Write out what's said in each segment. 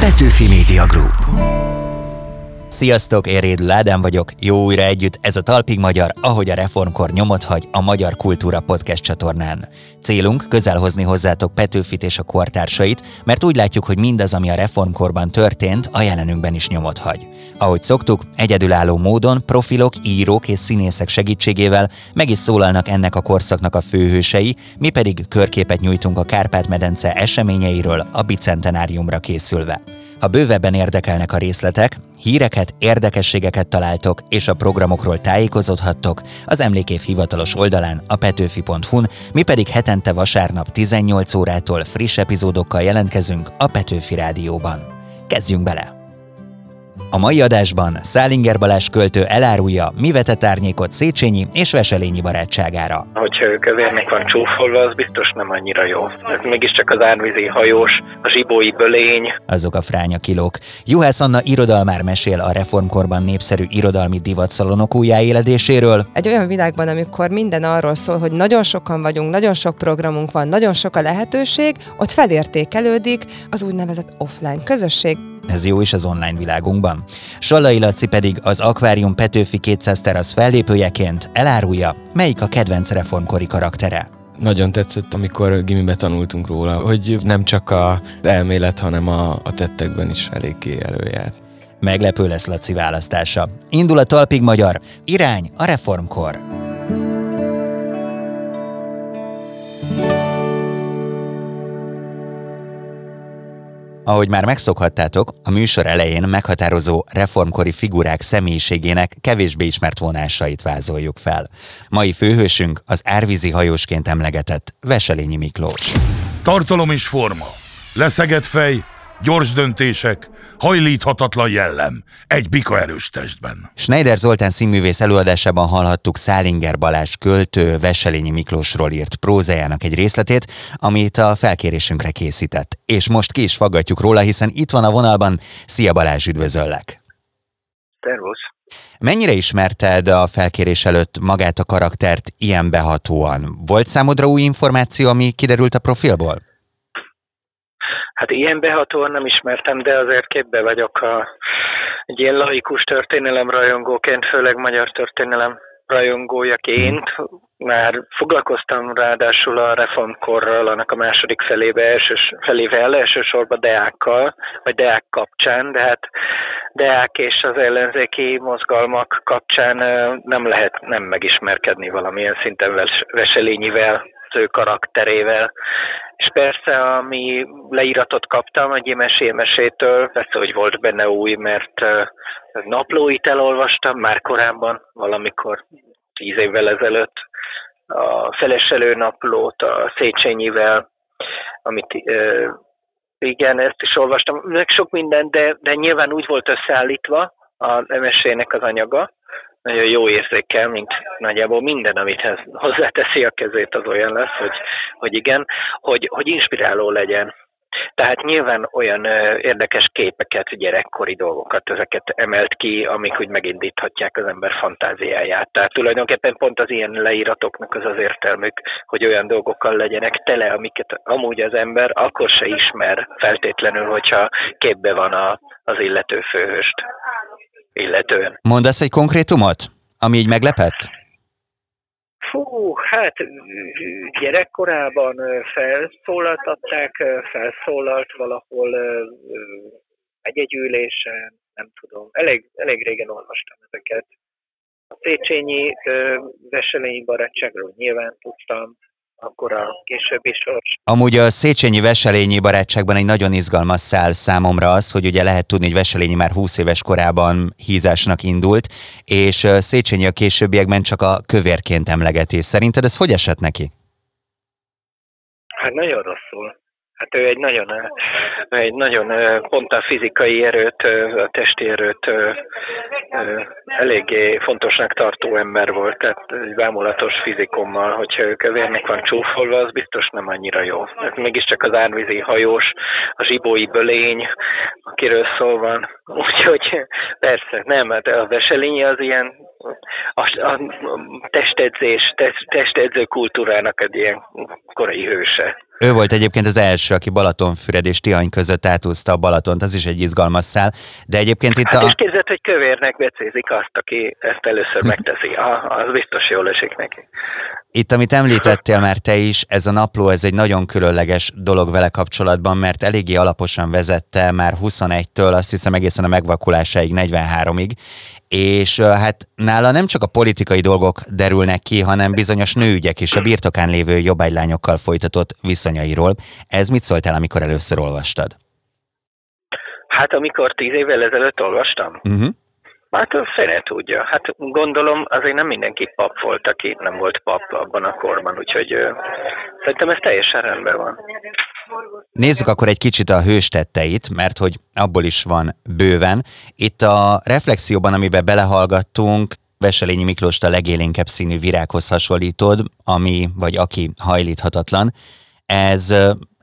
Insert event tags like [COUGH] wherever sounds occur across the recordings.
Petőfi Media Group. Sziasztok, én Rédül Ádám vagyok, jó újra együtt, ez a Talpig Magyar, ahogy a reformkor nyomot hagy a Magyar Kultúra Podcast csatornán. Célunk közel hozni hozzátok Petőfit és a kortársait, mert úgy látjuk, hogy mindaz, ami a reformkorban történt, a jelenünkben is nyomot hagy. Ahogy szoktuk, egyedülálló módon profilok, írók és színészek segítségével meg is szólalnak ennek a korszaknak a főhősei, mi pedig körképet nyújtunk a Kárpát-medence eseményeiről a bicentenáriumra készülve. Ha bővebben érdekelnek a részletek, híreket, érdekességeket találtok, és a programokról tájékozódhattok az Emlékév hivatalos oldalán a petőfi.hu-n, mi pedig hetente vasárnap 18 órától friss epizódokkal jelentkezünk a Petőfi Rádióban. Kezdjünk bele! A mai adásban Szálinger Balázs költő elárulja, mi vetett árnyékot Széchenyi és Veselényi barátságára. Hogyha ő kövérnek van csúfolva, az biztos nem annyira jó. Ez mégiscsak az árvízi hajós, a zsibói bölény. Azok a fránya kilók. Juhász Anna irodalmár mesél a reformkorban népszerű irodalmi divatszalonok újjáéledéséről. Egy olyan világban, amikor minden arról szól, hogy nagyon sokan vagyunk, nagyon sok programunk van, nagyon sok a lehetőség, ott felértékelődik az úgynevezett offline közösség. Ez jó is az online világunkban. Sallai Laci pedig az Akvárium Petőfi 200 terasz fellépőjeként elárulja, melyik a kedvenc reformkori karaktere. Nagyon tetszett, amikor gimibe tanultunk róla, hogy nem csak a elmélet, hanem a, a tettekben is eléggé előjárt. Meglepő lesz Laci választása. Indul a talpig magyar. Irány a reformkor. Ahogy már megszokhattátok, a műsor elején meghatározó reformkori figurák személyiségének kevésbé ismert vonásait vázoljuk fel. Mai főhősünk az árvízi hajósként emlegetett Veselényi Miklós. Tartalom és forma. Leszegett fej, gyors döntések, hajlíthatatlan jellem, egy bika erős testben. Schneider Zoltán színművész előadásában hallhattuk Szálinger Balázs költő Veselényi Miklósról írt prózájának egy részletét, amit a felkérésünkre készített. És most ki is faggatjuk róla, hiszen itt van a vonalban. Szia Balázs, üdvözöllek! Szervusz! Mennyire ismerted a felkérés előtt magát a karaktert ilyen behatóan? Volt számodra új információ, ami kiderült a profilból? Hát ilyen behatóan nem ismertem, de azért képbe vagyok a, egy ilyen laikus történelem rajongóként, főleg magyar történelem rajongójaként. Már foglalkoztam ráadásul a reformkorral, annak a második felébe, elsős, felével, elsősorban Deákkal, vagy Deák kapcsán, de hát Deák és az ellenzéki mozgalmak kapcsán nem lehet nem megismerkedni valamilyen szinten Veselényivel, ő karakterével. És persze, ami leíratot kaptam egy mesémesétől, persze, hogy volt benne új, mert naplóit elolvastam már korábban, valamikor tíz évvel ezelőtt, a feleselő naplót a Széchenyivel, amit igen, ezt is olvastam, meg sok minden, de, de nyilván úgy volt összeállítva a mesének az anyaga, nagyon jó érzékel, mint nagyjából minden, amit hozzáteszi a kezét, az olyan lesz, hogy, hogy igen, hogy, hogy inspiráló legyen. Tehát nyilván olyan ö, érdekes képeket, gyerekkori dolgokat, ezeket emelt ki, amik úgy megindíthatják az ember fantáziáját. Tehát tulajdonképpen pont az ilyen leíratoknak az az értelmük, hogy olyan dolgokkal legyenek tele, amiket amúgy az ember akkor se ismer feltétlenül, hogyha képbe van a, az illető főhőst illetően. Mondasz egy konkrétumot, ami így meglepett? Fú, hát gyerekkorában felszólaltatták, felszólalt valahol egy ülésen, nem tudom. Elég, elég régen olvastam ezeket. A Széchenyi Veselényi barátságról nyilván tudtam, akkor a későbbi sors. Amúgy a Széchenyi Veselényi barátságban egy nagyon izgalmas szál számomra az, hogy ugye lehet tudni, hogy Veselényi már 20 éves korában hízásnak indult, és Széchenyi a későbbiekben csak a kövérként emlegeti. Szerinted ez hogy esett neki? Hát nagyon rosszul. Hát ő egy nagyon, egy nagyon pont a fizikai erőt, a erőt eléggé fontosnak tartó ember volt, tehát egy vámulatos fizikummal, hogyha ő kövérnek van csúfolva, az biztos nem annyira jó. Hát mégiscsak az árvízi hajós, a zsibói bölény, akiről szó van. [LAUGHS] Úgyhogy persze, nem, hát a veselényi az ilyen a, a testedzés, test, testedző kultúrának egy ilyen korai hőse. Ő volt egyébként az első, aki Balatonfüred és Tihany között átúzta a Balatont, az is egy izgalmas szál. De egyébként itt hát a... és képzeld, hogy kövérnek becézik azt, aki ezt először megteszi. Ah, az biztos jól esik neki. Itt, amit említettél már te is, ez a napló, ez egy nagyon különleges dolog vele kapcsolatban, mert eléggé alaposan vezette már 21-től, azt hiszem egészen a megvakulásáig 43-ig, és hát nála nem csak a politikai dolgok derülnek ki, hanem bizonyos nőügyek és a birtokán lévő jobbágylányokkal folytatott viszonyairól. Ez mit szóltál, amikor először olvastad? Hát amikor tíz évvel ezelőtt olvastam? Uh-huh. Hát fene tudja. Hát gondolom azért nem mindenki pap volt, aki nem volt pap abban a korban, úgyhogy szerintem ez teljesen rendben van. Nézzük akkor egy kicsit a hőstetteit, mert hogy abból is van bőven. Itt a reflexióban, amiben belehallgattunk, Veselényi Miklóst a legélénkebb színű virághoz hasonlítod, ami vagy aki hajlíthatatlan. Ez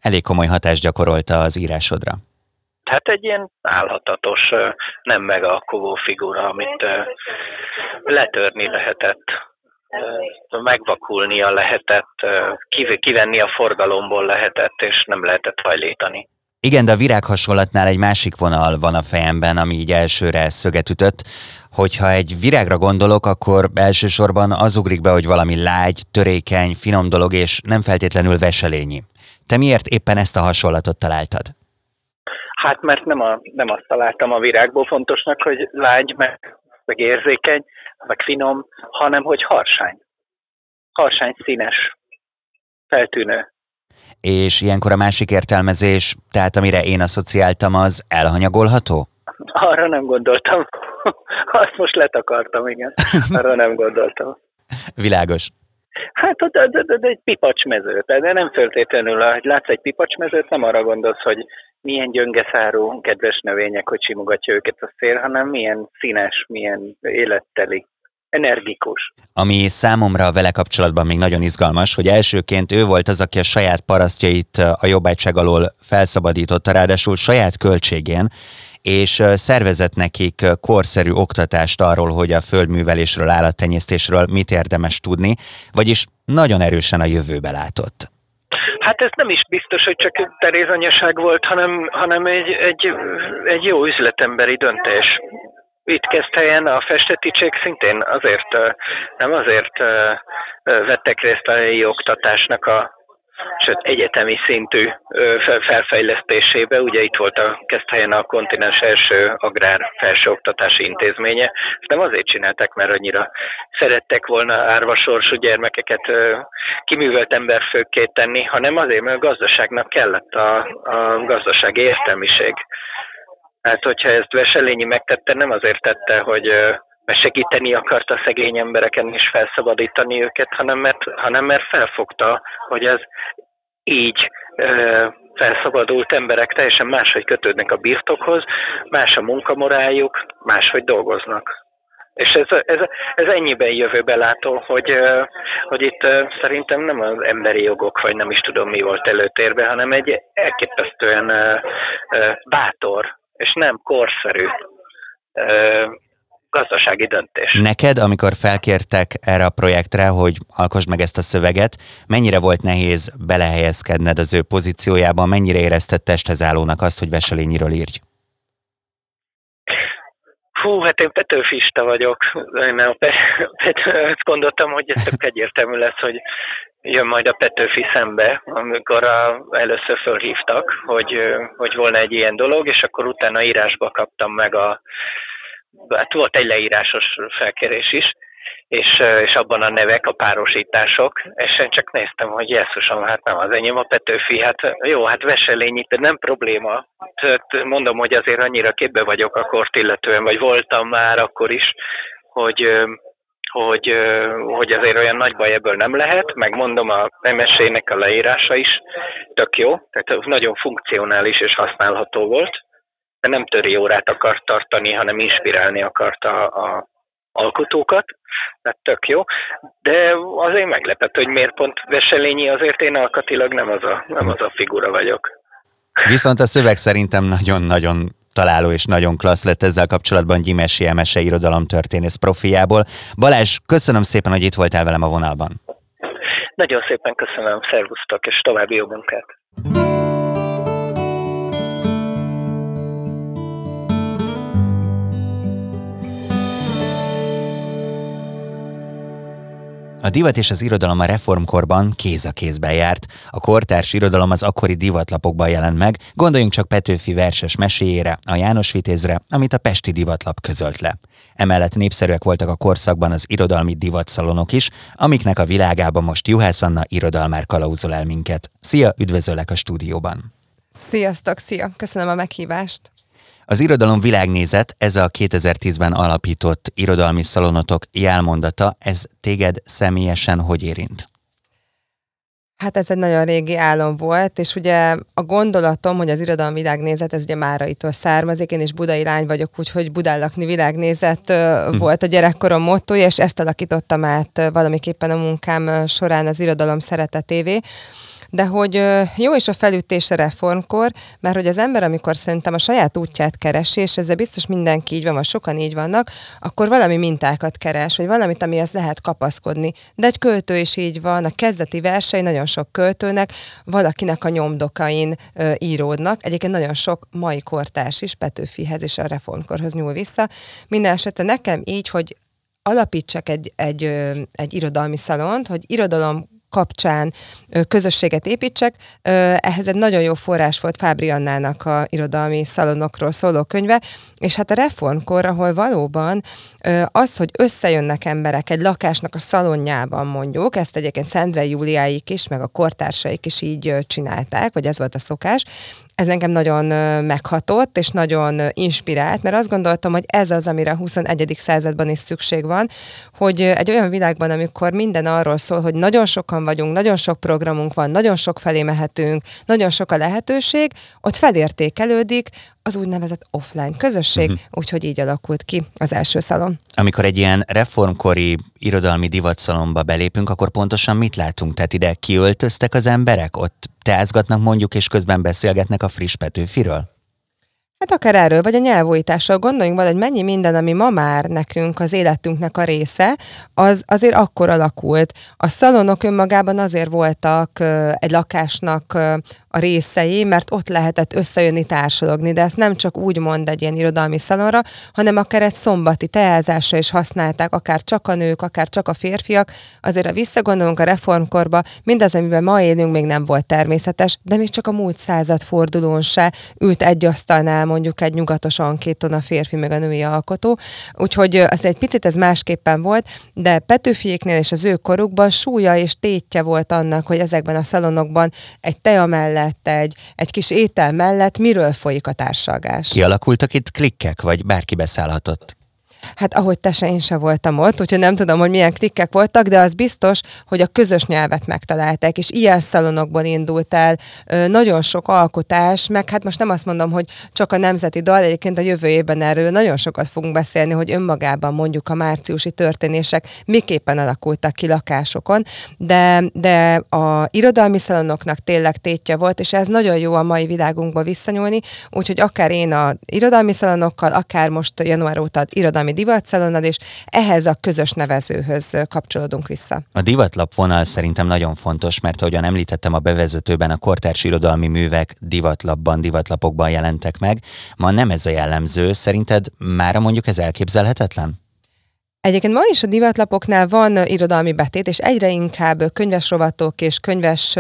elég komoly hatást gyakorolta az írásodra. Hát egy ilyen állhatatos, nem megalkovó figura, amit letörni lehetett, megvakulnia lehetett, kivenni a forgalomból lehetett, és nem lehetett hajlítani. Igen, de a virág hasonlatnál egy másik vonal van a fejemben, ami így elsőre szöget ütött. Hogyha egy virágra gondolok, akkor elsősorban az ugrik be, hogy valami lágy, törékeny, finom dolog, és nem feltétlenül veselényi. Te miért éppen ezt a hasonlatot találtad? Hát mert nem, a, nem azt találtam a virágból fontosnak, hogy lágy, meg, meg érzékeny, meg finom, hanem hogy harsány. Harsány színes, feltűnő. És ilyenkor a másik értelmezés, tehát amire én asszociáltam, az elhanyagolható? Arra nem gondoltam. [LAUGHS] Azt most letakartam, igen. Arra nem gondoltam. Világos. Hát de, de, de, de egy pipacsmező, de nem föltétlenül, hogy látsz egy pipacsmezőt, nem arra gondolsz, hogy milyen gyöngeszárú, kedves növények, hogy simogatja őket a szél, hanem milyen színes, milyen életteli energikus. Ami számomra vele kapcsolatban még nagyon izgalmas, hogy elsőként ő volt az, aki a saját parasztjait a jobbágyság alól felszabadította, ráadásul saját költségén, és szervezett nekik korszerű oktatást arról, hogy a földművelésről, állattenyésztésről mit érdemes tudni, vagyis nagyon erősen a jövőbe látott. Hát ez nem is biztos, hogy csak terézanyaság volt, hanem, hanem egy, egy, egy jó üzletemberi döntés. Itt kezd helyen a festeticsek szintén azért, nem azért vettek részt a helyi oktatásnak a sőt egyetemi szintű felfejlesztésébe. Ugye itt volt a Keszthelyen a kontinens első agrár felsőoktatási intézménye. Ezt nem azért csinálták, mert annyira szerettek volna árvasorsú gyermekeket kiművelt emberfőkké tenni, hanem azért, mert a gazdaságnak kellett a, a gazdasági értelmiség. Hát, hogyha ezt Veselényi megtette, nem azért tette, hogy mert segíteni akarta szegény embereken és felszabadítani őket, hanem mert, hanem mert felfogta, hogy ez így ö, felszabadult emberek teljesen máshogy kötődnek a birtokhoz, más a munkamoráljuk, máshogy dolgoznak. És ez, ez, ez ennyiben jövőbe látó, hogy, hogy itt szerintem nem az emberi jogok, vagy nem is tudom mi volt előtérben, hanem egy elképesztően bátor és nem korszerű gazdasági döntés. Neked, amikor felkértek erre a projektre, hogy alkosd meg ezt a szöveget, mennyire volt nehéz belehelyezkedned az ő pozíciójában, mennyire érezted testhez állónak azt, hogy Veselényiről írj? Hú, hát én Petőfista vagyok. Én a Pető, azt gondoltam, hogy ez tök egyértelmű lesz, hogy jön majd a Petőfi szembe, amikor a, először fölhívtak, hogy, hogy volna egy ilyen dolog, és akkor utána írásba kaptam meg a, hát volt egy leírásos felkérés is, és, és abban a nevek, a párosítások, és én csak néztem, hogy Jézusom, hát nem az enyém a Petőfi, hát jó, hát Veselényi, de nem probléma. Tehát mondom, hogy azért annyira képbe vagyok a kort illetően, vagy voltam már akkor is, hogy, hogy, hogy azért olyan nagy baj ebből nem lehet, meg mondom a MSZ-nek a leírása is tök jó, tehát nagyon funkcionális és használható volt, nem töri órát akart tartani, hanem inspirálni akarta a alkotókat, tehát tök jó, de azért meglepett, hogy miért pont Veselényi, azért én alkatilag nem az a, nem az a figura vagyok. Viszont a szöveg szerintem nagyon-nagyon találó és nagyon klassz lett ezzel kapcsolatban Gyimesi Emese irodalomtörténész profiából. Balázs, köszönöm szépen, hogy itt voltál velem a vonalban. Nagyon szépen köszönöm, szervusztok, és további jó munkát! A divat és az irodalom a reformkorban kéz a kézben járt, a kortárs irodalom az akkori divatlapokban jelent meg, gondoljunk csak Petőfi verses meséjére, a János Vitézre, amit a Pesti divatlap közölt le. Emellett népszerűek voltak a korszakban az irodalmi divatszalonok is, amiknek a világában most Juhász Anna irodalmár kalauzol el minket. Szia, üdvözöllek a stúdióban! Sziasztok, szia! Köszönöm a meghívást! Az irodalom világnézet, ez a 2010-ben alapított irodalmi szalonotok jelmondata, ez téged személyesen hogy érint? Hát ez egy nagyon régi álom volt, és ugye a gondolatom, hogy az irodalom világnézet, ez ugye Máraitól származik, én is budai lány vagyok, úgyhogy Budán lakni világnézet hm. volt a gyerekkorom mottoja, és ezt alakítottam át valamiképpen a munkám során az irodalom szeretetévé de hogy jó is a felütés a reformkor, mert hogy az ember, amikor szerintem a saját útját keresi, és ezzel biztos mindenki így van, vagy sokan így vannak, akkor valami mintákat keres, vagy valamit, amihez lehet kapaszkodni. De egy költő is így van, a kezdeti versei nagyon sok költőnek, valakinek a nyomdokain ö, íródnak. Egyébként nagyon sok mai kortárs is Petőfihez és a reformkorhoz nyúl vissza. Minden esetre nekem így, hogy alapítsak egy, egy, egy irodalmi szalont, hogy irodalom kapcsán közösséget építsek. Ehhez egy nagyon jó forrás volt Fábri Annának a irodalmi szalonokról szóló könyve, és hát a reformkor, ahol valóban az, hogy összejönnek emberek egy lakásnak a szalonjában mondjuk, ezt egyébként Szendre Júliáik is, meg a kortársaik is így csinálták, vagy ez volt a szokás, ez engem nagyon meghatott, és nagyon inspirált, mert azt gondoltam, hogy ez az, amire a 21. században is szükség van, hogy egy olyan világban, amikor minden arról szól, hogy nagyon sokan vagyunk, nagyon sok programunk van, nagyon sok felé mehetünk, nagyon sok a lehetőség, ott felértékelődik az úgynevezett offline közösség, uh-huh. úgyhogy így alakult ki az első szalon. Amikor egy ilyen reformkori irodalmi divatszalomba belépünk, akkor pontosan mit látunk? Tehát ide kiöltöztek az emberek, ott teázgatnak mondjuk, és közben beszélgetnek a friss Petőfiről? Hát akár erről, vagy a nyelvújításról gondoljunk bele, hogy mennyi minden, ami ma már nekünk az életünknek a része, az azért akkor alakult. A szalonok önmagában azért voltak egy lakásnak a részei, mert ott lehetett összejönni, társalogni, de ezt nem csak úgy mond egy ilyen irodalmi szalonra, hanem akár egy szombati teázásra is használták, akár csak a nők, akár csak a férfiak. Azért, ha visszagondolunk a reformkorba, mindaz, amiben ma élünk, még nem volt természetes, de még csak a múlt század fordulón se ült egy asztalnál mondjuk egy nyugatos ankéton a férfi meg a női alkotó. Úgyhogy az egy picit ez másképpen volt, de Petőfiéknél és az ő korukban súlya és tétje volt annak, hogy ezekben a szalonokban egy tea mellett, egy, egy kis étel mellett miről folyik a társalgás. Kialakultak itt klikkek, vagy bárki beszállhatott? Hát ahogy te se, én se voltam ott, úgyhogy nem tudom, hogy milyen klikkek voltak, de az biztos, hogy a közös nyelvet megtalálták, és ilyen szalonokból indult el nagyon sok alkotás, meg hát most nem azt mondom, hogy csak a nemzeti dal, egyébként a jövő évben erről nagyon sokat fogunk beszélni, hogy önmagában mondjuk a márciusi történések miképpen alakultak ki lakásokon, de, de a irodalmi szalonoknak tényleg tétje volt, és ez nagyon jó a mai világunkba visszanyúlni, úgyhogy akár én a irodalmi szalonokkal, akár most január óta irodalmi divatszalonnal, és ehhez a közös nevezőhöz kapcsolódunk vissza. A divatlap vonal szerintem nagyon fontos, mert ahogyan említettem a bevezetőben, a kortárs irodalmi művek divatlapban, divatlapokban jelentek meg. Ma nem ez a jellemző. Szerinted mára mondjuk ez elképzelhetetlen? Egyébként ma is a divatlapoknál van irodalmi betét, és egyre inkább könyves rovatok és könyves,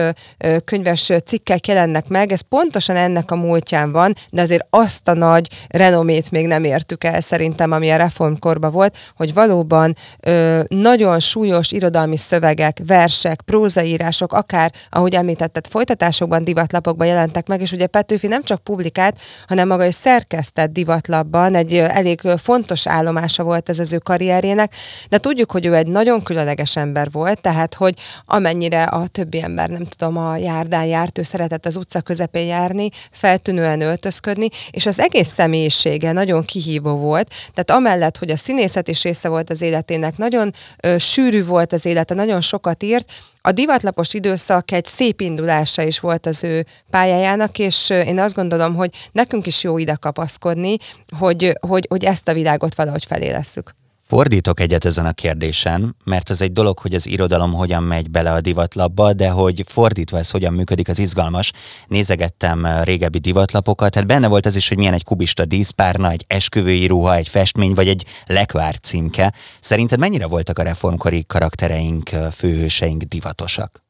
könyves cikkek jelennek meg. Ez pontosan ennek a múltján van, de azért azt a nagy renomét még nem értük el szerintem, ami a reformkorban volt, hogy valóban ö, nagyon súlyos irodalmi szövegek, versek, prózaírások, akár, ahogy említetted, folytatásokban, divatlapokban jelentek meg, és ugye Petőfi nem csak publikált, hanem maga is szerkesztett divatlapban, egy elég fontos állomása volt ez az ő karrierjén, lennének, de tudjuk, hogy ő egy nagyon különleges ember volt, tehát, hogy amennyire a többi ember, nem tudom, a járdán járt, ő szeretett az utca közepén járni, feltűnően öltözködni, és az egész személyisége nagyon kihívó volt, tehát amellett, hogy a színészet is része volt az életének, nagyon ö, sűrű volt az élete, nagyon sokat írt, a divatlapos időszak egy szép indulása is volt az ő pályájának, és én azt gondolom, hogy nekünk is jó ide kapaszkodni, hogy, hogy, hogy ezt a világot valahogy felélesszük. Fordítok egyet ezen a kérdésen, mert az egy dolog, hogy az irodalom hogyan megy bele a divatlapba, de hogy fordítva ez hogyan működik, az izgalmas. Nézegettem uh, régebbi divatlapokat, tehát benne volt az is, hogy milyen egy kubista díszpárna, egy esküvői ruha, egy festmény vagy egy lekvár címke. Szerinted mennyire voltak a reformkori karaktereink, uh, főhőseink divatosak?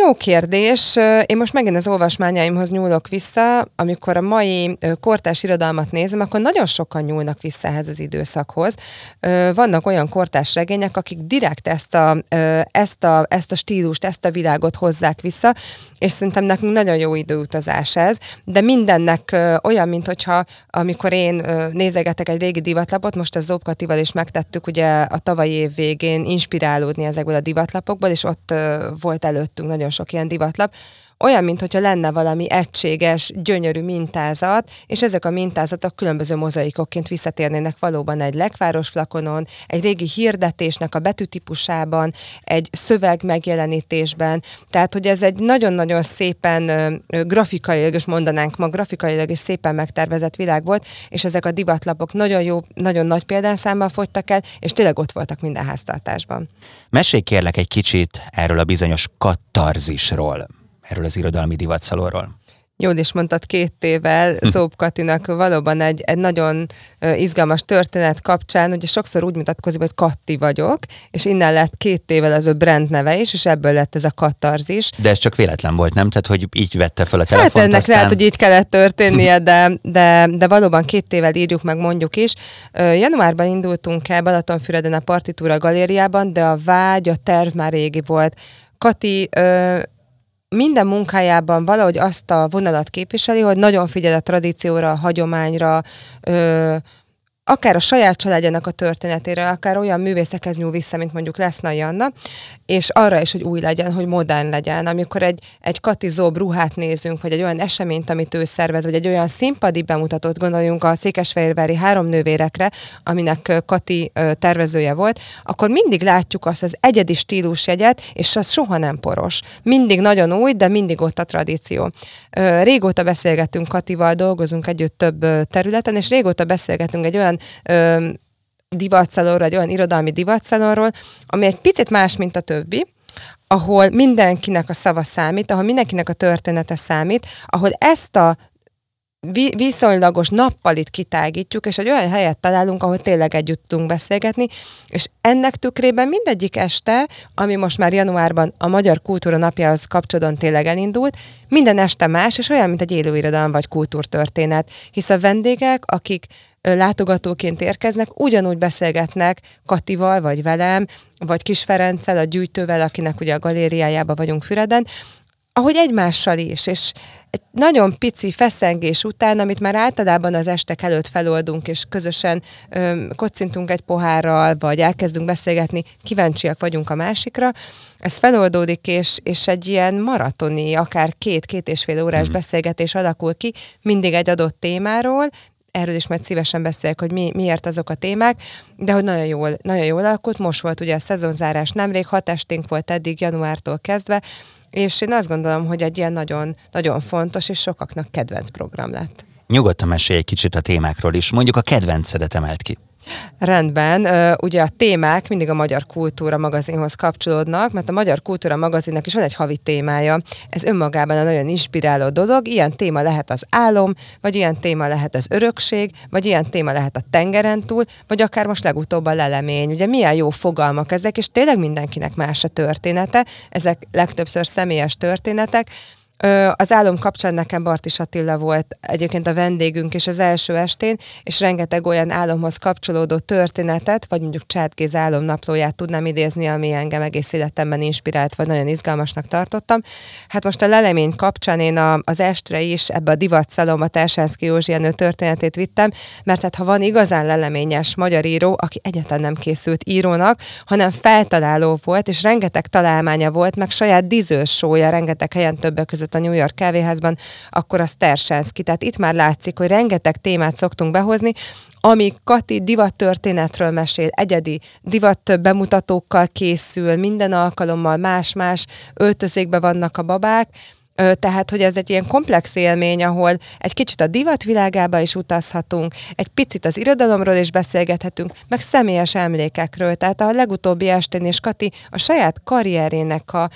Jó kérdés. Én most megint az olvasmányaimhoz nyúlok vissza. Amikor a mai kortás irodalmat nézem, akkor nagyon sokan nyúlnak vissza ehhez az időszakhoz. Vannak olyan kortás regények, akik direkt ezt a, ezt a, ezt a stílust, ezt a világot hozzák vissza, és szerintem nekünk nagyon jó időutazás ez, de mindennek olyan, mint hogyha amikor én nézegetek egy régi divatlapot, most a Zobkatival is megtettük ugye a tavalyi év végén inspirálódni ezekből a divatlapokból, és ott volt előttünk nagyon sok ilyen divatlap, olyan, mintha lenne valami egységes, gyönyörű mintázat, és ezek a mintázatok különböző mozaikokként visszatérnének valóban egy lekváros flakonon, egy régi hirdetésnek a betűtípusában, egy szöveg megjelenítésben. Tehát, hogy ez egy nagyon-nagyon szépen grafikailag, is mondanánk ma, grafikailag is szépen megtervezett világ volt, és ezek a divatlapok nagyon jó, nagyon nagy példányszámmal fogytak el, és tényleg ott voltak minden háztartásban. Mesélj kérlek egy kicsit erről a bizonyos katarzisról erről az irodalmi divatszalonról. Jól is mondtad, két évvel Szóp Katinak valóban egy, egy nagyon izgalmas történet kapcsán, ugye sokszor úgy mutatkozik, hogy Katti vagyok, és innen lett két évvel az ő brand neve is, és ebből lett ez a katarzis. De ez csak véletlen volt, nem? Tehát, hogy így vette fel a telefont. Hát ennek aztán... lehet, hogy így kellett történnie, [LAUGHS] de, de, de valóban két évvel írjuk meg, mondjuk is. Januárban indultunk el Balatonfüreden a Partitúra galériában, de a vágy, a terv már régi volt. Kati minden munkájában valahogy azt a vonalat képviseli, hogy nagyon figyel a tradícióra, a hagyományra, ö, akár a saját családjának a történetére, akár olyan művészekhez nyúl vissza, mint mondjuk Lesznai Anna, és arra is, hogy új legyen, hogy modern legyen. Amikor egy, egy Kati Zob ruhát nézünk, vagy egy olyan eseményt, amit ő szervez, vagy egy olyan színpadi bemutatót, gondoljunk a Székesfehérvári három nővérekre, aminek Kati tervezője volt, akkor mindig látjuk azt az egyedi stílusjegyet, és az soha nem poros. Mindig nagyon új, de mindig ott a tradíció. Régóta beszélgettünk Katival, dolgozunk együtt több területen, és régóta beszélgetünk egy olyan divatszalonról, egy olyan irodalmi divatszalonról, ami egy picit más, mint a többi, ahol mindenkinek a szava számít, ahol mindenkinek a története számít, ahol ezt a viszonylagos nappalit kitágítjuk, és egy olyan helyet találunk, ahol tényleg együtt tudunk beszélgetni, és ennek tükrében mindegyik este, ami most már januárban a Magyar Kultúra Napjához kapcsolatban tényleg elindult, minden este más, és olyan, mint egy élőirodalom vagy kultúrtörténet, hisz a vendégek, akik látogatóként érkeznek, ugyanúgy beszélgetnek Katival, vagy velem, vagy Kis Ferenccel, a gyűjtővel, akinek ugye a galériájában vagyunk Füreden, ahogy egymással is, és egy nagyon pici feszengés után, amit már általában az estek előtt feloldunk, és közösen öm, kocintunk egy pohárral, vagy elkezdünk beszélgetni, kíváncsiak vagyunk a másikra, ez feloldódik, és, és egy ilyen maratoni, akár két-két és fél órás mm. beszélgetés alakul ki, mindig egy adott témáról, erről is majd szívesen beszélek, hogy mi, miért azok a témák, de hogy nagyon jól, nagyon jól alakult. Most volt ugye a szezonzárás nemrég, hat esténk volt eddig januártól kezdve, és én azt gondolom, hogy egy ilyen nagyon, nagyon fontos és sokaknak kedvenc program lett. Nyugodtan mesélj egy kicsit a témákról is, mondjuk a kedvencedet emelt ki. Rendben, ugye a témák mindig a Magyar Kultúra magazinhoz kapcsolódnak, mert a Magyar Kultúra magazinnak is van egy havi témája. Ez önmagában egy nagyon inspiráló dolog. Ilyen téma lehet az álom, vagy ilyen téma lehet az örökség, vagy ilyen téma lehet a tengeren túl, vagy akár most legutóbb a lelemény. Ugye milyen jó fogalmak ezek, és tényleg mindenkinek más a története. Ezek legtöbbször személyes történetek, az álom kapcsán nekem Bartis Attila volt egyébként a vendégünk is az első estén, és rengeteg olyan álomhoz kapcsolódó történetet, vagy mondjuk Csátgéz álomnaplóját tudnám idézni, ami engem egész életemben inspirált, vagy nagyon izgalmasnak tartottam. Hát most a lelemény kapcsán én a, az estre is ebbe a divatszalomba Tersánszki Józsi Jenő történetét vittem, mert hát ha van igazán leleményes magyar író, aki egyáltalán nem készült írónak, hanem feltaláló volt, és rengeteg találmánya volt, meg saját dizős sója, rengeteg helyen többek között között a New York kávéházban, akkor az Tersenszki. Tehát itt már látszik, hogy rengeteg témát szoktunk behozni, ami Kati divat történetről mesél, egyedi divat bemutatókkal készül, minden alkalommal más-más öltözékbe vannak a babák, Tehát, hogy ez egy ilyen komplex élmény, ahol egy kicsit a divatvilágába is utazhatunk, egy picit az irodalomról is beszélgethetünk, meg személyes emlékekről. Tehát a legutóbbi estén és Kati a saját karrierének a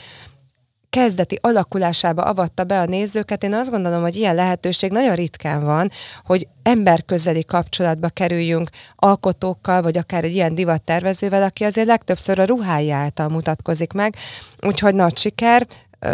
kezdeti alakulásába avatta be a nézőket. Én azt gondolom, hogy ilyen lehetőség nagyon ritkán van, hogy emberközeli kapcsolatba kerüljünk alkotókkal, vagy akár egy ilyen divattervezővel, aki azért legtöbbször a ruhája által mutatkozik meg. Úgyhogy nagy siker,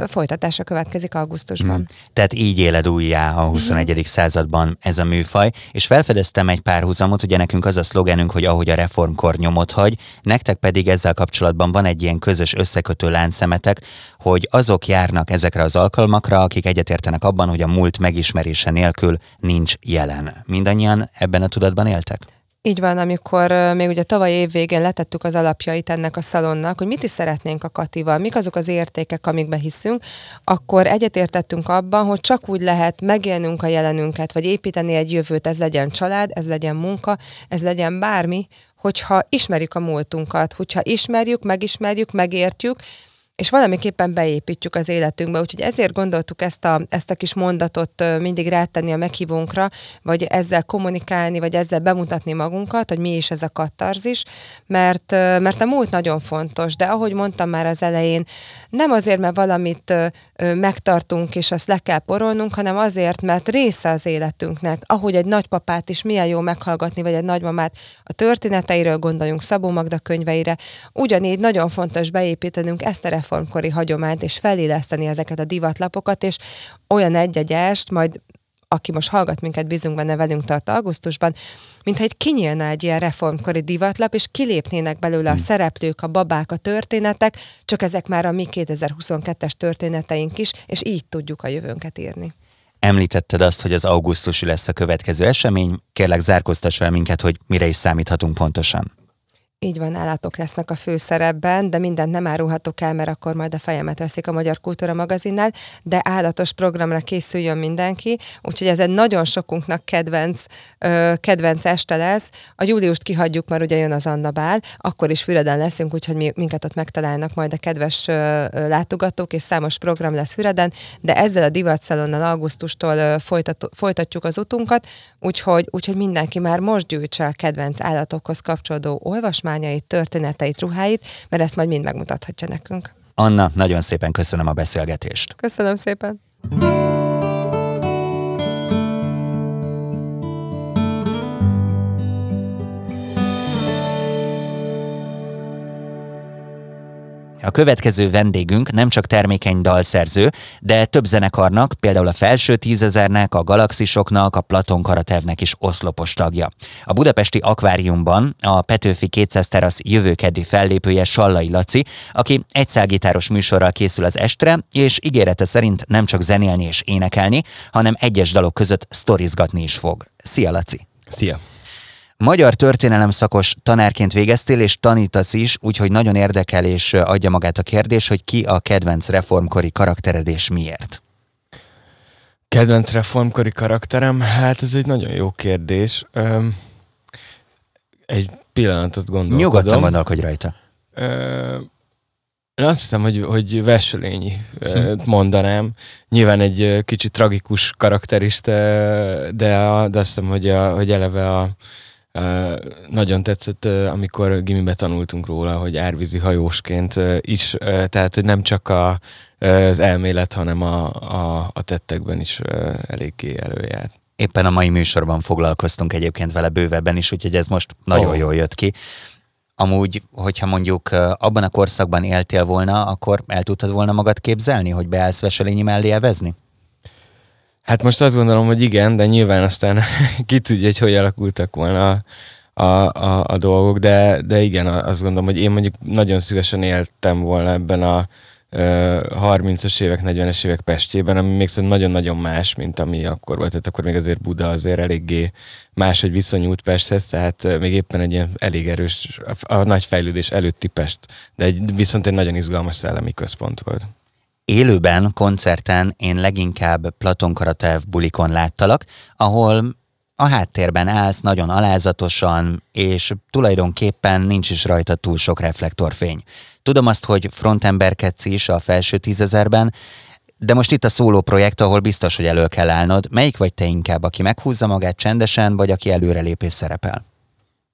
folytatása következik augusztusban. Hmm. Tehát így éled újjá a 21. Hmm. században ez a műfaj, és felfedeztem egy pár húzamot, ugye nekünk az a szlogenünk, hogy ahogy a reformkor nyomot hagy, nektek pedig ezzel kapcsolatban van egy ilyen közös összekötő láncszemetek, hogy azok járnak ezekre az alkalmakra, akik egyetértenek abban, hogy a múlt megismerése nélkül nincs jelen. Mindannyian ebben a tudatban éltek? Így van, amikor még ugye tavaly év végén letettük az alapjait ennek a szalonnak, hogy mit is szeretnénk a Katival, mik azok az értékek, amikbe hiszünk, akkor egyetértettünk abban, hogy csak úgy lehet megélnünk a jelenünket, vagy építeni egy jövőt, ez legyen család, ez legyen munka, ez legyen bármi, hogyha ismerjük a múltunkat, hogyha ismerjük, megismerjük, megértjük, és valamiképpen beépítjük az életünkbe. Úgyhogy ezért gondoltuk ezt a, ezt a kis mondatot mindig rátenni a meghívónkra, vagy ezzel kommunikálni, vagy ezzel bemutatni magunkat, hogy mi is ez a katarzis, mert, mert a múlt nagyon fontos, de ahogy mondtam már az elején, nem azért, mert valamit megtartunk, és azt le kell porolnunk, hanem azért, mert része az életünknek. Ahogy egy nagypapát is milyen jó meghallgatni, vagy egy nagymamát a történeteiről gondoljunk, Szabó Magda könyveire, ugyanígy nagyon fontos beépítenünk ezt a reformkori hagyományt, és feléleszteni ezeket a divatlapokat, és olyan egy-egyest, majd aki most hallgat minket, bízunk benne, velünk tart augusztusban, mintha egy kinyílna egy ilyen reformkori divatlap, és kilépnének belőle a hmm. szereplők, a babák, a történetek, csak ezek már a mi 2022-es történeteink is, és így tudjuk a jövőnket írni. Említetted azt, hogy az augusztusi lesz a következő esemény. Kérlek, zárkóztass fel minket, hogy mire is számíthatunk pontosan. Így van, állatok lesznek a főszerepben, de mindent nem árulhatok el, mert akkor majd a fejemet veszik a Magyar Kultúra magazinnál, de állatos programra készüljön mindenki, úgyhogy ez egy nagyon sokunknak kedvenc, ö, kedvenc este lesz. A júliust kihagyjuk, mert ugye jön az Anna Bál, akkor is Füreden leszünk, úgyhogy mi, minket ott megtalálnak majd a kedves ö, látogatók, és számos program lesz Füreden, de ezzel a divatszalonnal augusztustól ö, folytat, folytatjuk az utunkat, úgyhogy, úgyhogy mindenki már most gyűjtse a kedvenc állatokhoz kapcsolódó olvasmányt, olvasmányait, történeteit, ruháit, mert ezt majd mind megmutathatja nekünk. Anna, nagyon szépen köszönöm a beszélgetést. Köszönöm szépen. A következő vendégünk nem csak termékeny dalszerző, de több zenekarnak, például a Felső Tízezernek, a Galaxisoknak, a Platon Karatevnek is oszlopos tagja. A budapesti akváriumban a Petőfi 200 terasz jövőkeddi fellépője Sallai Laci, aki egyszágitáros műsorral készül az estre, és ígérete szerint nem csak zenélni és énekelni, hanem egyes dalok között sztorizgatni is fog. Szia Laci! Szia! Magyar történelem szakos tanárként végeztél, és tanítasz is, úgyhogy nagyon érdekel és adja magát a kérdés, hogy ki a kedvenc reformkori karaktered és miért? Kedvenc reformkori karakterem? Hát ez egy nagyon jó kérdés. Öm, egy pillanatot gondolkodom. Nyugodtan gondolkodj rajta. Öm, én azt hiszem, hogy, hogy Veselényi mondanám. Nyilván egy kicsit tragikus karakter is, de, de, de azt hiszem, hogy, a, hogy eleve a, nagyon tetszett, amikor gimibe tanultunk róla, hogy árvízi hajósként is, tehát hogy nem csak a, az elmélet, hanem a, a, a tettekben is eléggé előjárt. Éppen a mai műsorban foglalkoztunk egyébként vele bővebben is, úgyhogy ez most nagyon oh. jól jött ki. Amúgy, hogyha mondjuk abban a korszakban éltél volna, akkor el tudtad volna magad képzelni, hogy beállsz Veselényi mellé evezni? Hát most azt gondolom, hogy igen, de nyilván aztán [LAUGHS] ki tudja, hogy hogy alakultak volna a, a, a, dolgok, de, de igen, azt gondolom, hogy én mondjuk nagyon szívesen éltem volna ebben a 30-as évek, 40-es évek Pestjében, ami még szerintem nagyon-nagyon más, mint ami akkor volt. Tehát akkor még azért Buda azért eléggé máshogy viszonyult Pesthez, tehát még éppen egy ilyen elég erős, a, a nagy fejlődés előtti Pest, de egy, viszont egy nagyon izgalmas szellemi központ volt. Élőben, koncerten én leginkább Platon Karatev bulikon láttalak, ahol a háttérben állsz nagyon alázatosan, és tulajdonképpen nincs is rajta túl sok reflektorfény. Tudom azt, hogy frontemberkedsz is a felső tízezerben, De most itt a szóló projekt, ahol biztos, hogy elő kell állnod. Melyik vagy te inkább, aki meghúzza magát csendesen, vagy aki előrelépés szerepel?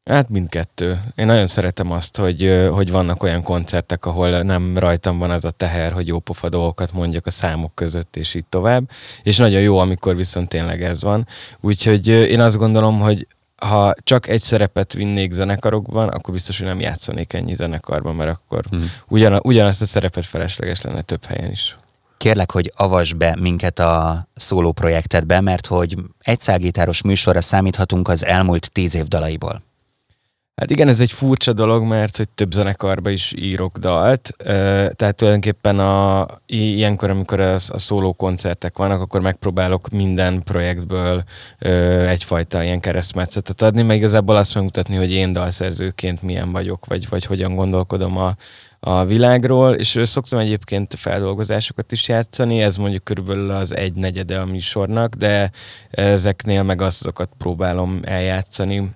Hát mindkettő. Én nagyon szeretem azt, hogy, hogy vannak olyan koncertek, ahol nem rajtam van az a teher, hogy jó pofa dolgokat mondjak a számok között, és így tovább. És nagyon jó, amikor viszont tényleg ez van. Úgyhogy én azt gondolom, hogy ha csak egy szerepet vinnék zenekarokban, akkor biztos, hogy nem játszanék ennyi zenekarban, mert akkor hmm. ugyan, ugyanazt a szerepet felesleges lenne több helyen is. Kérlek, hogy avasd be minket a szóló projektedbe, mert hogy egy szágítáros műsorra számíthatunk az elmúlt tíz év dalaiból. Hát igen, ez egy furcsa dolog, mert hogy több zenekarba is írok dalt, tehát tulajdonképpen a, ilyenkor, amikor a, a szóló koncertek vannak, akkor megpróbálok minden projektből egyfajta ilyen keresztmetszetet adni, meg igazából azt megmutatni, hogy én dalszerzőként milyen vagyok, vagy, vagy hogyan gondolkodom a, a világról, és szoktam egyébként feldolgozásokat is játszani, ez mondjuk körülbelül az egy negyede a műsornak, de ezeknél meg azokat próbálom eljátszani,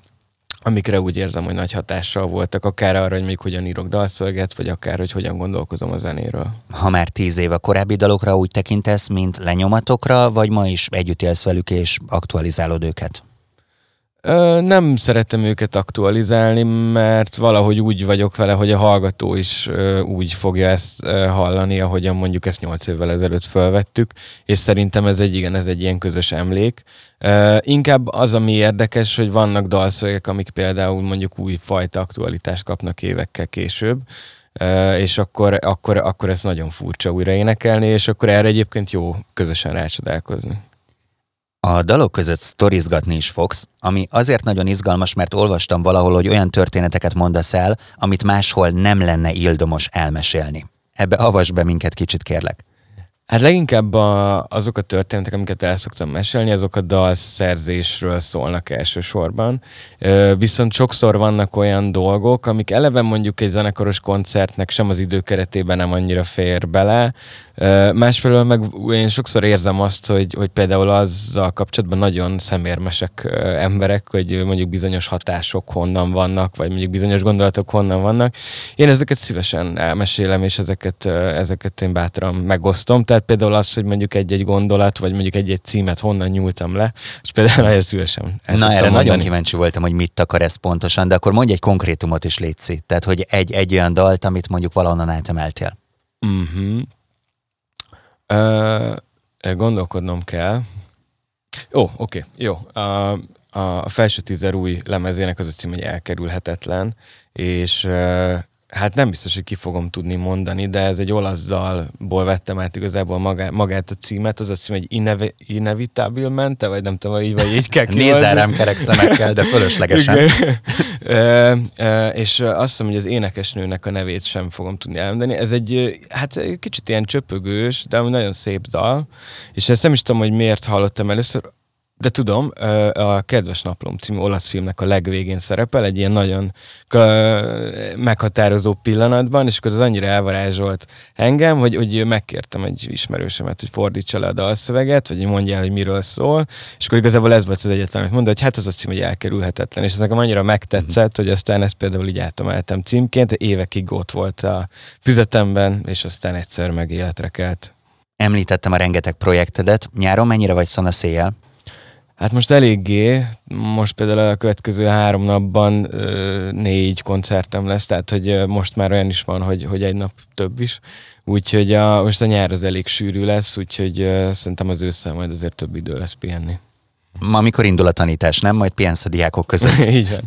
amikre úgy érzem, hogy nagy hatással voltak, akár arra, hogy még hogyan írok dalszöveget, vagy akár, hogy hogyan gondolkozom a zenéről. Ha már tíz év a korábbi dalokra úgy tekintesz, mint lenyomatokra, vagy ma is együtt élsz velük és aktualizálod őket? Nem szeretem őket aktualizálni, mert valahogy úgy vagyok vele, hogy a hallgató is úgy fogja ezt hallani, ahogyan mondjuk ezt nyolc évvel ezelőtt felvettük, és szerintem ez egy igen, ez egy ilyen közös emlék. Inkább az, ami érdekes, hogy vannak dalszövegek, amik például mondjuk új fajta aktualitást kapnak évekkel később, és akkor, akkor, akkor ez nagyon furcsa újra énekelni, és akkor erre egyébként jó közösen rácsodálkozni. A dalok között sztorizgatni is fogsz, ami azért nagyon izgalmas, mert olvastam valahol, hogy olyan történeteket mondasz el, amit máshol nem lenne ildomos elmesélni. Ebbe avas be minket kicsit kérlek. Hát leginkább a, azok a történetek, amiket el szoktam mesélni, azok a dalszerzésről szólnak elsősorban. Viszont sokszor vannak olyan dolgok, amik eleve mondjuk egy zenekaros koncertnek sem az időkeretében nem annyira fér bele, Másfelől meg én sokszor érzem azt, hogy, hogy például azzal kapcsolatban nagyon szemérmesek emberek, hogy mondjuk bizonyos hatások honnan vannak, vagy mondjuk bizonyos gondolatok honnan vannak. Én ezeket szívesen elmesélem, és ezeket, ezeket én bátran megosztom. Tehát például az, hogy mondjuk egy-egy gondolat, vagy mondjuk egy-egy címet honnan nyúltam le, és például nagyon szívesen. Na erre mondani. nagyon kíváncsi voltam, hogy mit akar ez pontosan, de akkor mondj egy konkrétumot is létszi. Tehát, hogy egy, egy olyan dalt, amit mondjuk valahonnan átemeltél. Uh-huh. Uh, gondolkodnom kell. Ó, oké, okay, jó. A, a felső tízer új lemezének az a cím, hogy elkerülhetetlen, és uh, hát nem biztos, hogy ki fogom tudni mondani, de ez egy olasz dalból vettem át igazából magá, magát a címet, az a cím, hogy Inev- Inevitabilmente, vagy nem tudom, így vagy így kell [LAUGHS] Nézzel rám kerek szemekkel, de fölöslegesen. e, e, és azt hiszem, hogy az énekesnőnek a nevét sem fogom tudni elmondani. Ez egy, hát kicsit ilyen csöpögős, de nagyon szép dal, és ezt nem is tudom, hogy miért hallottam először, de tudom, a Kedves Naplom című olasz filmnek a legvégén szerepel, egy ilyen nagyon meghatározó pillanatban, és akkor az annyira elvarázsolt engem, hogy, hogy megkértem egy ismerősemet, hogy fordítsa le a dalszöveget, vagy mondja el, hogy miről szól, és akkor igazából ez volt az egyetlen, amit mondta, hogy hát az a cím, hogy elkerülhetetlen, és ez nekem annyira megtetszett, hogy aztán ezt például így átemeltem címként, évekig ott volt a füzetemben, és aztán egyszer meg életre kelt. Említettem a rengeteg projektedet. Nyáron mennyire vagy széjjel? Hát most eléggé, most például a következő három napban ö, négy koncertem lesz, tehát hogy most már olyan is van, hogy, hogy egy nap több is. Úgyhogy a, most a nyár az elég sűrű lesz, úgyhogy ö, szerintem az ősszel majd azért több idő lesz pihenni. Ma mikor indul a tanítás, nem? Majd pihensz a diákok között. [LAUGHS] Van.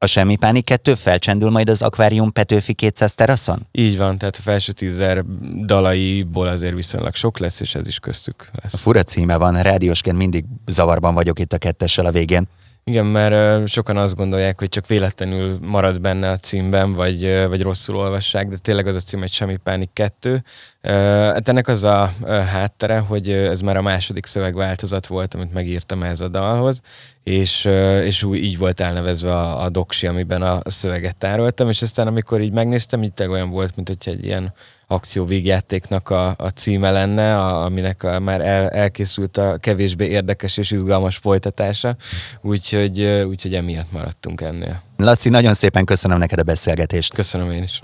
A Semmi Pánik 2 felcsendül majd az Akvárium Petőfi 200 teraszon? Így van, tehát a felső tízer dalaiból azért viszonylag sok lesz, és ez is köztük lesz. A fura címe van, rádiósként mindig zavarban vagyok itt a kettessel a végén. Igen, mert sokan azt gondolják, hogy csak véletlenül marad benne a címben, vagy, vagy rosszul olvassák, de tényleg az a cím, hogy Semmi Pánik 2. Hát ennek az a háttere, hogy ez már a második szövegváltozat volt, amit megírtam ez a dalhoz, és, és úgy így volt elnevezve a, a doksi, amiben a szöveget tároltam, és aztán amikor így megnéztem, így olyan volt, mint hogy egy ilyen akció végjátéknak a, a címe lenne, a, aminek a, már el, elkészült a kevésbé érdekes és izgalmas folytatása, úgyhogy, úgyhogy emiatt maradtunk ennél. Laci, nagyon szépen köszönöm neked a beszélgetést. Köszönöm én is.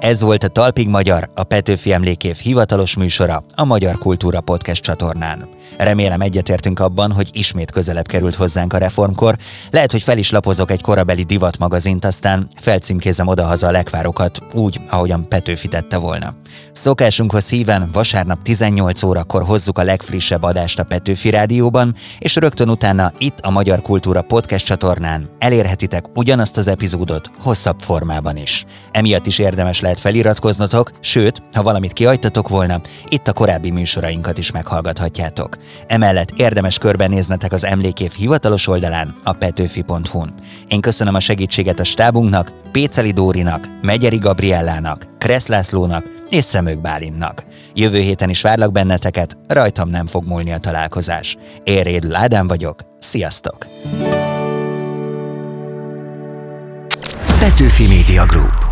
Ez volt a Talpig Magyar, a Petőfi Emlékév hivatalos műsora a Magyar Kultúra Podcast csatornán. Remélem egyetértünk abban, hogy ismét közelebb került hozzánk a reformkor. Lehet, hogy fel is lapozok egy korabeli divatmagazint, aztán felcímkézem odahaza a lekvárokat, úgy, ahogyan Petőfi tette volna. Szokásunkhoz híven vasárnap 18 órakor hozzuk a legfrissebb adást a Petőfi Rádióban, és rögtön utána itt a Magyar Kultúra Podcast csatornán elérhetitek ugyanazt az epizódot hosszabb formában is. Emiatt is érdemes lehet feliratkoznotok, sőt, ha valamit kiajtatok volna, itt a korábbi műsorainkat is meghallgathatjátok. Emellett érdemes körbenéznetek az emlékév hivatalos oldalán, a petőfi.hu-n. Én köszönöm a segítséget a stábunknak, Péceli Dórinak, Megyeri Gabriellának, Kressz Lászlónak és Szemők Bálintnak. Jövő héten is várlak benneteket, rajtam nem fog múlni a találkozás. Én Rédl Ádám vagyok, sziasztok! Petőfi Media Group